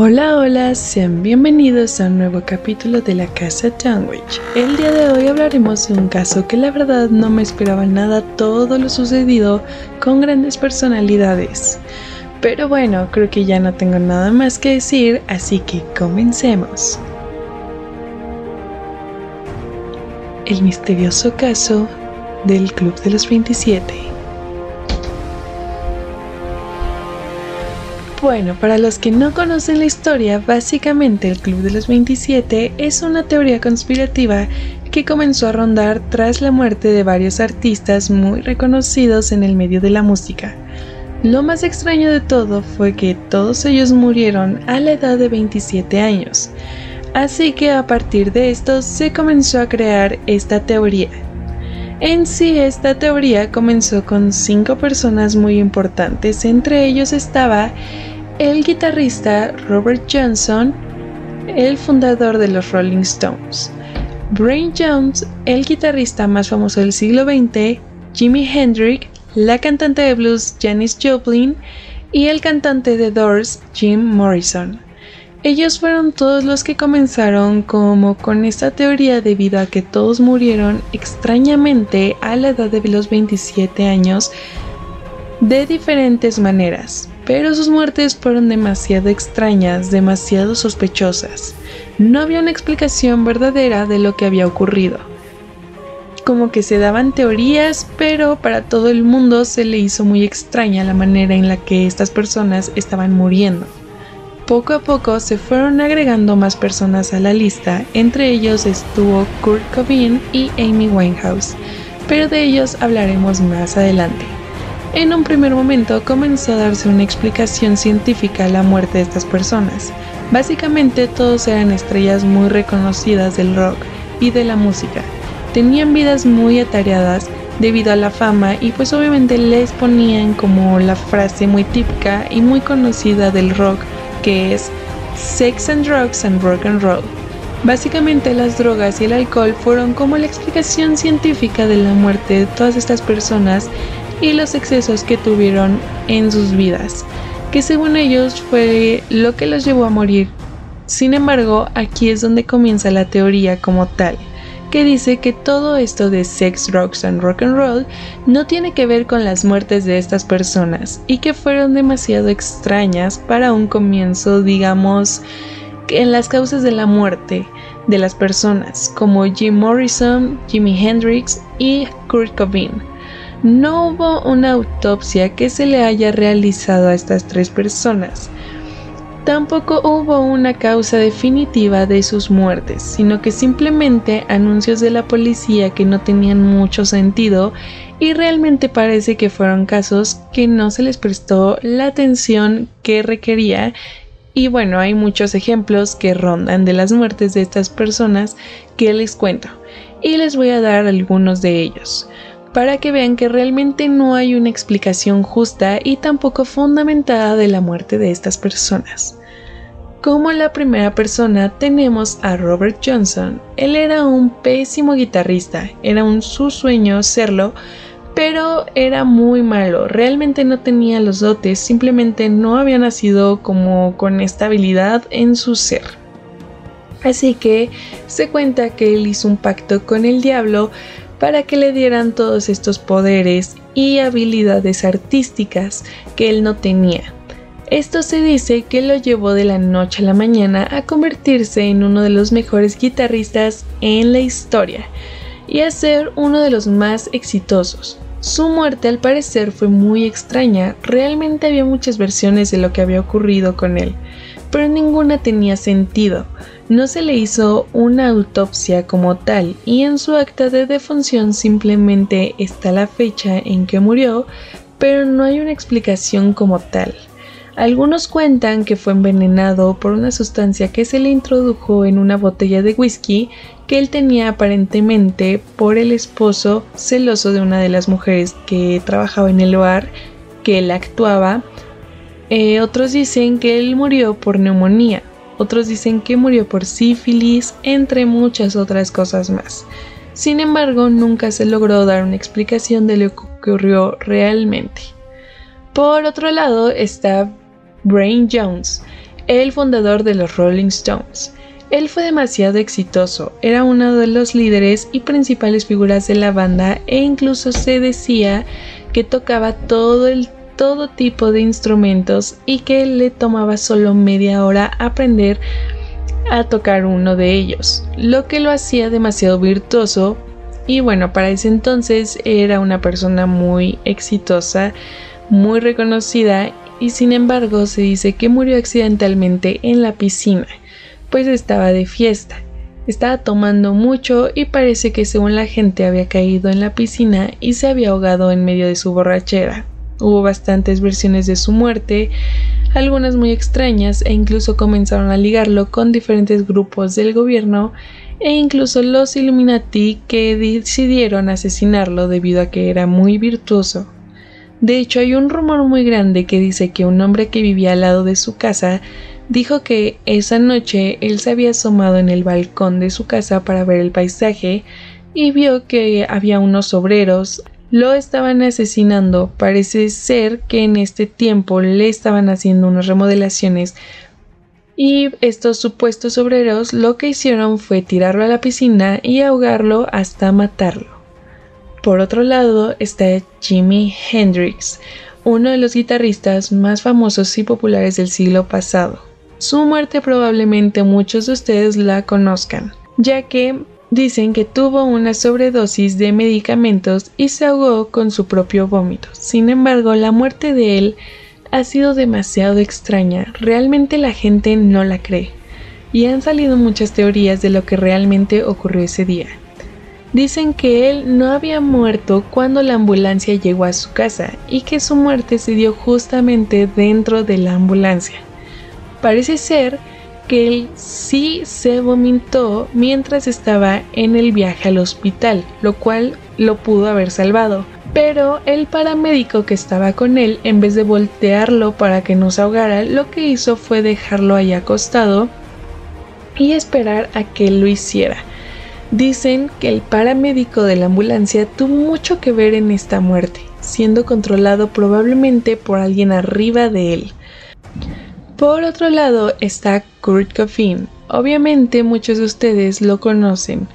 Hola, hola, sean bienvenidos a un nuevo capítulo de la Casa Dunwich. El día de hoy hablaremos de un caso que la verdad no me esperaba nada todo lo sucedido con grandes personalidades. Pero bueno, creo que ya no tengo nada más que decir, así que comencemos. El misterioso caso del Club de los 27. Bueno, para los que no conocen la historia, básicamente el Club de los 27 es una teoría conspirativa que comenzó a rondar tras la muerte de varios artistas muy reconocidos en el medio de la música. Lo más extraño de todo fue que todos ellos murieron a la edad de 27 años, así que a partir de esto se comenzó a crear esta teoría. En sí, esta teoría comenzó con cinco personas muy importantes, entre ellos estaba el guitarrista Robert Johnson, el fundador de los Rolling Stones, Brian Jones, el guitarrista más famoso del siglo XX, Jimi Hendrix, la cantante de blues Janis Joplin y el cantante de Doors Jim Morrison. Ellos fueron todos los que comenzaron como con esta teoría debido a que todos murieron extrañamente a la edad de los 27 años de diferentes maneras, pero sus muertes fueron demasiado extrañas, demasiado sospechosas. No había una explicación verdadera de lo que había ocurrido. Como que se daban teorías, pero para todo el mundo se le hizo muy extraña la manera en la que estas personas estaban muriendo. Poco a poco se fueron agregando más personas a la lista, entre ellos estuvo Kurt Cobain y Amy Winehouse, pero de ellos hablaremos más adelante. En un primer momento comenzó a darse una explicación científica a la muerte de estas personas. Básicamente todos eran estrellas muy reconocidas del rock y de la música. Tenían vidas muy atareadas debido a la fama y pues obviamente les ponían como la frase muy típica y muy conocida del rock que es Sex and Drugs and Rock and Roll. Básicamente las drogas y el alcohol fueron como la explicación científica de la muerte de todas estas personas y los excesos que tuvieron en sus vidas, que según ellos fue lo que los llevó a morir. Sin embargo, aquí es donde comienza la teoría como tal, que dice que todo esto de sex, drugs and rock and roll no tiene que ver con las muertes de estas personas y que fueron demasiado extrañas para un comienzo, digamos, en las causas de la muerte de las personas, como Jim Morrison, Jimi Hendrix y Kurt Cobain no hubo una autopsia que se le haya realizado a estas tres personas. Tampoco hubo una causa definitiva de sus muertes, sino que simplemente anuncios de la policía que no tenían mucho sentido y realmente parece que fueron casos que no se les prestó la atención que requería. Y bueno, hay muchos ejemplos que rondan de las muertes de estas personas que les cuento. Y les voy a dar algunos de ellos para que vean que realmente no hay una explicación justa y tampoco fundamentada de la muerte de estas personas. Como la primera persona tenemos a Robert Johnson. Él era un pésimo guitarrista, era un su sueño serlo, pero era muy malo, realmente no tenía los dotes, simplemente no había nacido como con estabilidad en su ser. Así que se cuenta que él hizo un pacto con el diablo para que le dieran todos estos poderes y habilidades artísticas que él no tenía. Esto se dice que lo llevó de la noche a la mañana a convertirse en uno de los mejores guitarristas en la historia y a ser uno de los más exitosos. Su muerte al parecer fue muy extraña, realmente había muchas versiones de lo que había ocurrido con él, pero ninguna tenía sentido. No se le hizo una autopsia como tal y en su acta de defunción simplemente está la fecha en que murió, pero no hay una explicación como tal. Algunos cuentan que fue envenenado por una sustancia que se le introdujo en una botella de whisky que él tenía aparentemente por el esposo celoso de una de las mujeres que trabajaba en el bar que él actuaba. Eh, otros dicen que él murió por neumonía, otros dicen que murió por sífilis, entre muchas otras cosas más. Sin embargo, nunca se logró dar una explicación de lo que ocurrió realmente. Por otro lado está Brain Jones, el fundador de los Rolling Stones. Él fue demasiado exitoso, era uno de los líderes y principales figuras de la banda e incluso se decía que tocaba todo el todo tipo de instrumentos y que le tomaba solo media hora aprender a tocar uno de ellos, lo que lo hacía demasiado virtuoso y bueno, para ese entonces era una persona muy exitosa, muy reconocida y sin embargo se dice que murió accidentalmente en la piscina, pues estaba de fiesta. Estaba tomando mucho y parece que según la gente había caído en la piscina y se había ahogado en medio de su borrachera. Hubo bastantes versiones de su muerte, algunas muy extrañas e incluso comenzaron a ligarlo con diferentes grupos del gobierno e incluso los Illuminati que decidieron asesinarlo debido a que era muy virtuoso. De hecho, hay un rumor muy grande que dice que un hombre que vivía al lado de su casa dijo que esa noche él se había asomado en el balcón de su casa para ver el paisaje y vio que había unos obreros lo estaban asesinando. Parece ser que en este tiempo le estaban haciendo unas remodelaciones y estos supuestos obreros lo que hicieron fue tirarlo a la piscina y ahogarlo hasta matarlo. Por otro lado está Jimi Hendrix, uno de los guitarristas más famosos y populares del siglo pasado. Su muerte probablemente muchos de ustedes la conozcan, ya que dicen que tuvo una sobredosis de medicamentos y se ahogó con su propio vómito. Sin embargo, la muerte de él ha sido demasiado extraña, realmente la gente no la cree, y han salido muchas teorías de lo que realmente ocurrió ese día. Dicen que él no había muerto cuando la ambulancia llegó a su casa y que su muerte se dio justamente dentro de la ambulancia. Parece ser que él sí se vomitó mientras estaba en el viaje al hospital, lo cual lo pudo haber salvado. Pero el paramédico que estaba con él, en vez de voltearlo para que no se ahogara, lo que hizo fue dejarlo ahí acostado y esperar a que lo hiciera. Dicen que el paramédico de la ambulancia tuvo mucho que ver en esta muerte, siendo controlado probablemente por alguien arriba de él. Por otro lado está Kurt Cobain. Obviamente muchos de ustedes lo conocen.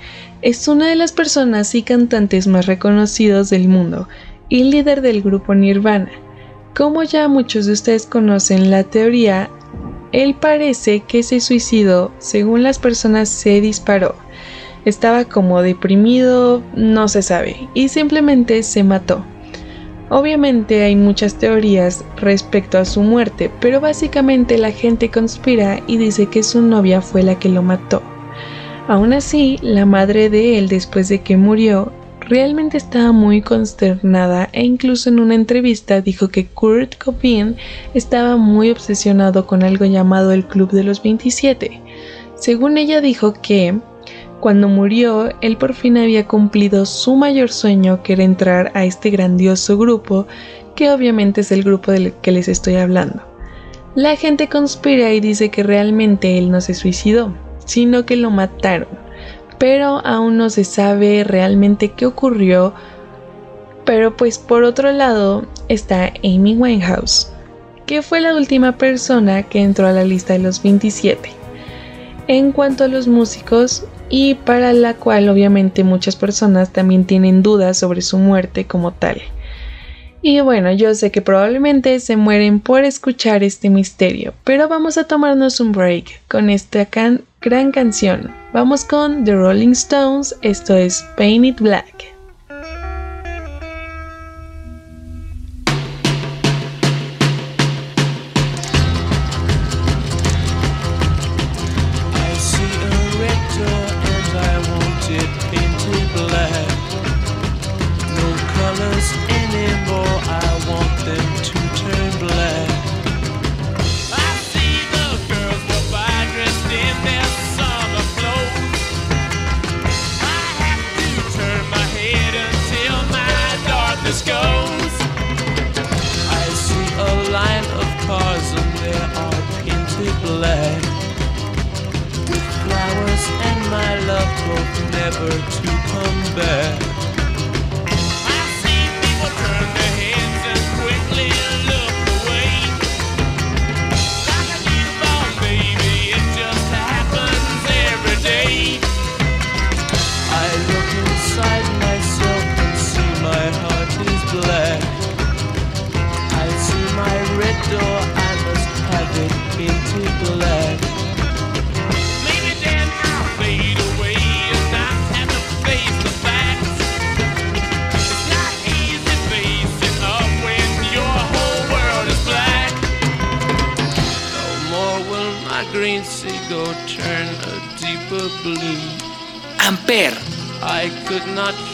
Es una de las personas y cantantes más reconocidos del mundo y líder del grupo Nirvana. Como ya muchos de ustedes conocen la teoría, él parece que se suicidó según las personas se disparó estaba como deprimido, no se sabe, y simplemente se mató. Obviamente hay muchas teorías respecto a su muerte, pero básicamente la gente conspira y dice que su novia fue la que lo mató. Aún así, la madre de él después de que murió realmente estaba muy consternada e incluso en una entrevista dijo que Kurt Cobain estaba muy obsesionado con algo llamado el Club de los 27. Según ella dijo que cuando murió, él por fin había cumplido su mayor sueño, que era entrar a este grandioso grupo, que obviamente es el grupo del que les estoy hablando. La gente conspira y dice que realmente él no se suicidó, sino que lo mataron, pero aún no se sabe realmente qué ocurrió. Pero pues por otro lado está Amy Winehouse, que fue la última persona que entró a la lista de los 27. En cuanto a los músicos, y para la cual obviamente muchas personas también tienen dudas sobre su muerte como tal. Y bueno, yo sé que probablemente se mueren por escuchar este misterio, pero vamos a tomarnos un break con esta gran canción. Vamos con The Rolling Stones, esto es Paint It Black.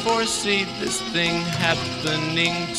Foresee this thing happening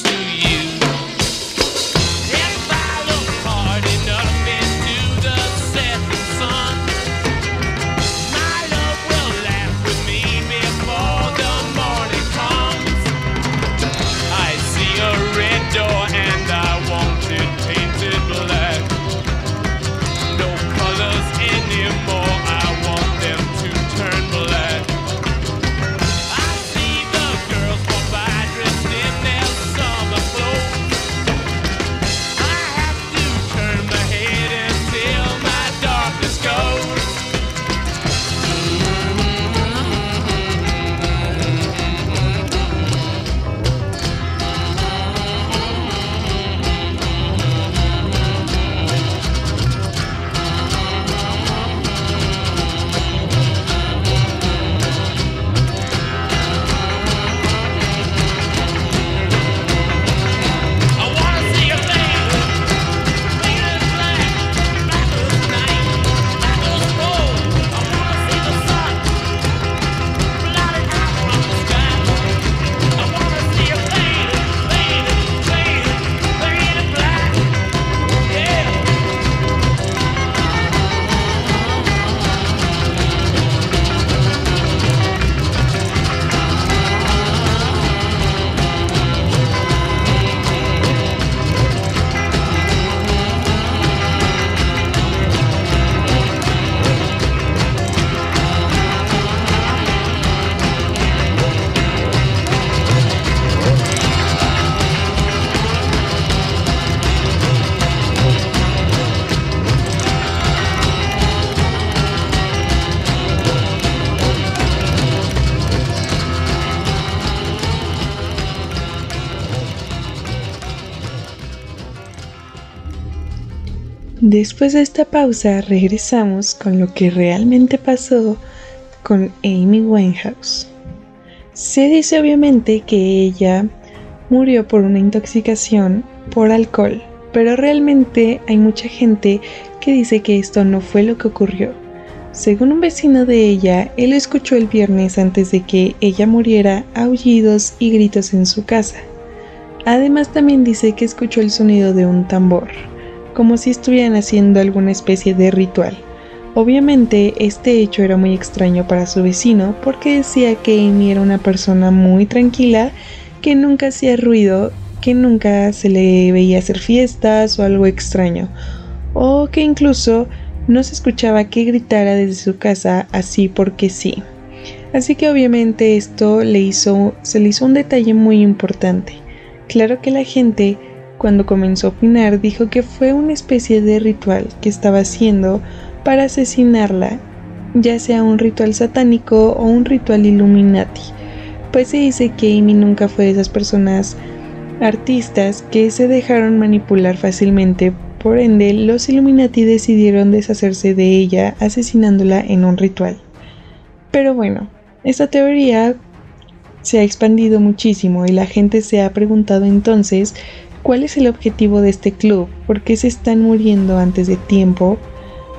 Después de esta pausa regresamos con lo que realmente pasó con Amy Winehouse. Se dice obviamente que ella murió por una intoxicación por alcohol, pero realmente hay mucha gente que dice que esto no fue lo que ocurrió. Según un vecino de ella, él escuchó el viernes antes de que ella muriera aullidos y gritos en su casa. Además también dice que escuchó el sonido de un tambor como si estuvieran haciendo alguna especie de ritual. Obviamente este hecho era muy extraño para su vecino porque decía que Amy era una persona muy tranquila, que nunca hacía ruido, que nunca se le veía hacer fiestas o algo extraño, o que incluso no se escuchaba que gritara desde su casa así porque sí. Así que obviamente esto le hizo, se le hizo un detalle muy importante. Claro que la gente cuando comenzó a opinar, dijo que fue una especie de ritual que estaba haciendo para asesinarla, ya sea un ritual satánico o un ritual Illuminati. Pues se dice que Amy nunca fue de esas personas artistas que se dejaron manipular fácilmente, por ende los Illuminati decidieron deshacerse de ella asesinándola en un ritual. Pero bueno, esta teoría se ha expandido muchísimo y la gente se ha preguntado entonces ¿Cuál es el objetivo de este club? ¿Por qué se están muriendo antes de tiempo?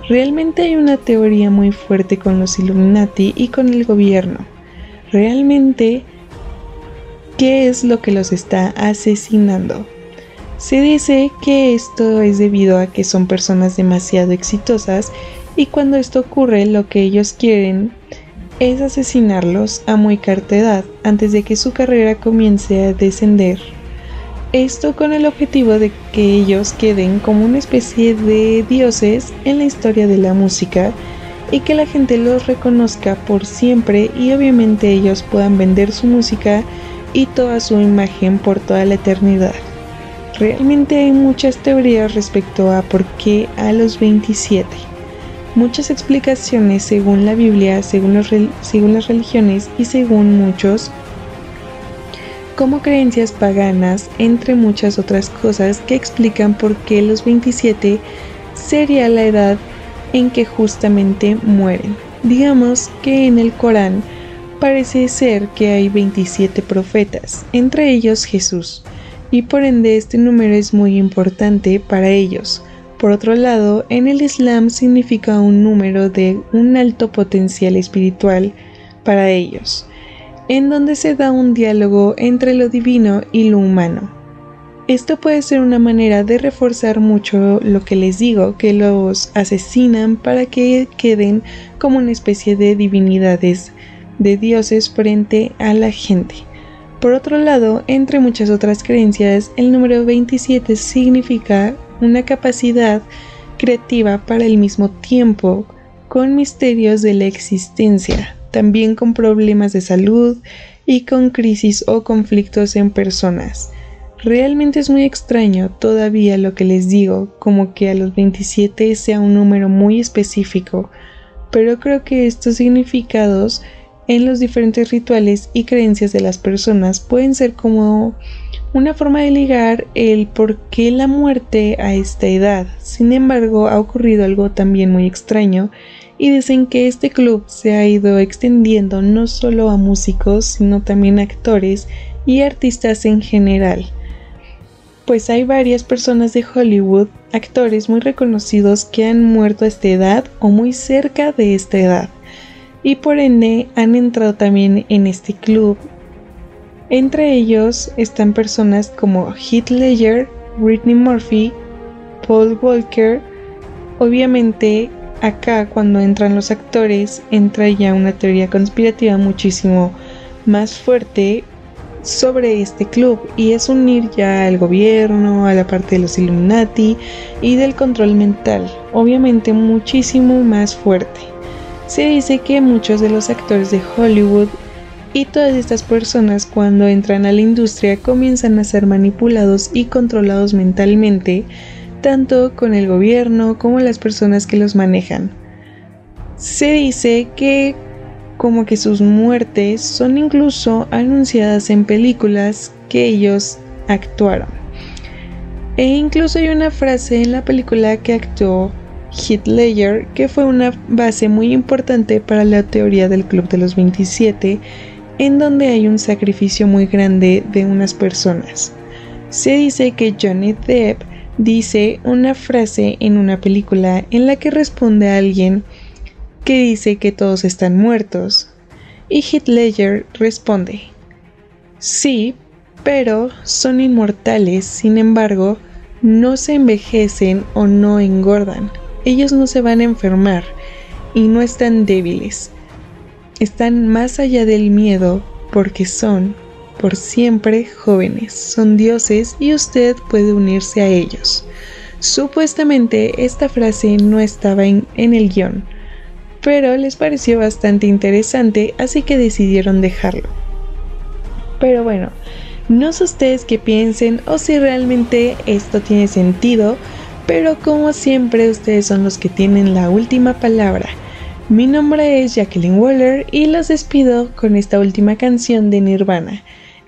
Realmente hay una teoría muy fuerte con los Illuminati y con el gobierno. Realmente, ¿qué es lo que los está asesinando? Se dice que esto es debido a que son personas demasiado exitosas y cuando esto ocurre lo que ellos quieren es asesinarlos a muy corta edad antes de que su carrera comience a descender esto con el objetivo de que ellos queden como una especie de dioses en la historia de la música y que la gente los reconozca por siempre y obviamente ellos puedan vender su música y toda su imagen por toda la eternidad. Realmente hay muchas teorías respecto a por qué a los 27. Muchas explicaciones según la Biblia, según, las religiones y según muchos como creencias paganas, entre muchas otras cosas que explican por qué los 27 sería la edad en que justamente mueren. Digamos que en el Corán parece ser que hay 27 profetas, entre ellos Jesús, y por ende este número es muy importante para ellos. Por otro lado, en el Islam significa un número de un alto potencial espiritual para ellos, en donde se da un diálogo entre lo divino y lo humano. Esto puede ser una manera de reforzar mucho lo que les digo, que los asesinan para que queden como una especie de divinidades, de dioses frente a la gente. Por otro lado, entre muchas otras creencias, el número 27 significa una capacidad creativa para el mismo tiempo, con misterios de la existencia, también con problemas de salud y con crisis o conflictos en personas. Realmente es muy extraño todavía lo que les digo, como que a los 27 sea un número muy específico, pero creo que estos significados en los diferentes rituales y creencias de las personas pueden ser como una forma de ligar el por qué la muerte a esta edad. Sin embargo, ha ocurrido algo también muy extraño y dicen que este club se ha ido extendiendo no solo a músicos, sino también a actores y artistas en general pues hay varias personas de Hollywood, actores muy reconocidos que han muerto a esta edad o muy cerca de esta edad, y por ende han entrado también en este club. Entre ellos están personas como Heath Ledger, Britney Murphy, Paul Walker, obviamente acá cuando entran los actores entra ya una teoría conspirativa muchísimo más fuerte sobre este club y es unir ya al gobierno, a la parte de los Illuminati y del control mental, obviamente muchísimo más fuerte. Se dice que muchos de los actores de Hollywood y todas estas personas cuando entran a la industria comienzan a ser manipulados y controlados mentalmente, tanto con el gobierno como las personas que los manejan. Se dice que como que sus muertes son incluso anunciadas en películas que ellos actuaron. E incluso hay una frase en la película que actuó Ledger que fue una base muy importante para la teoría del Club de los 27, en donde hay un sacrificio muy grande de unas personas. Se dice que Johnny Depp dice una frase en una película en la que responde a alguien que dice que todos están muertos. Y Ledger responde, sí, pero son inmortales, sin embargo, no se envejecen o no engordan. Ellos no se van a enfermar y no están débiles. Están más allá del miedo porque son por siempre jóvenes, son dioses y usted puede unirse a ellos. Supuestamente esta frase no estaba en, el guion, pero les pareció bastante interesante, así que decidieron dejarlo. Pero bueno, no sé ustedes qué piensen o si realmente esto tiene sentido, pero como siempre ustedes son los que tienen la última palabra. Mi nombre es Jacqueline Waller y los despido con esta última canción de Nirvana.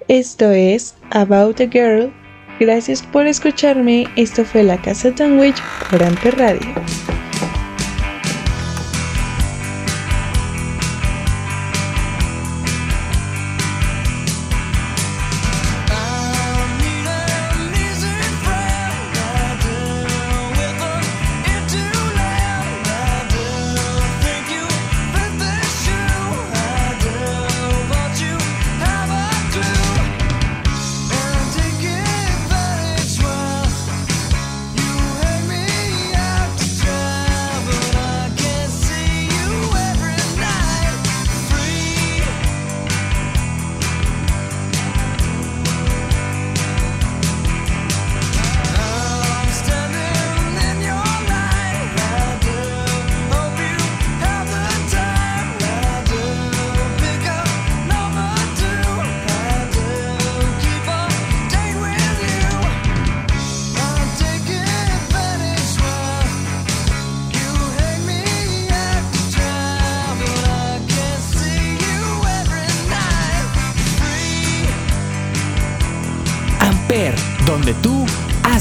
Esto es About a Girl. Gracias por escucharme. Esto fue La Casa Sandwich por Amper Radio.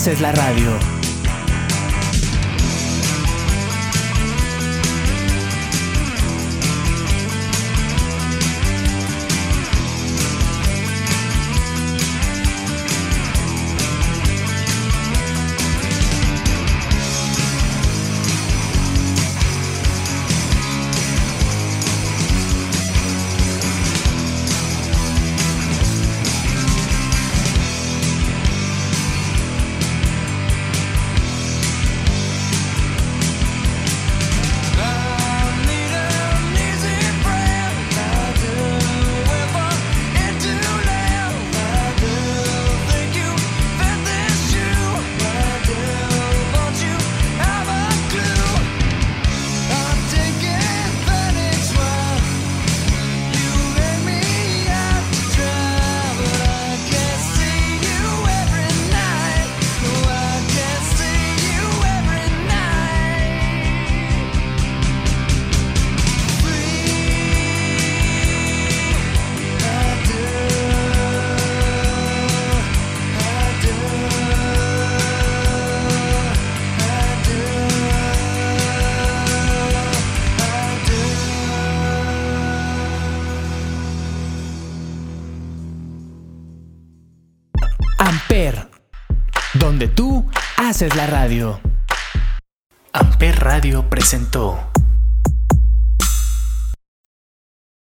Haces la radio. Haces la radio. Amper Radio presentó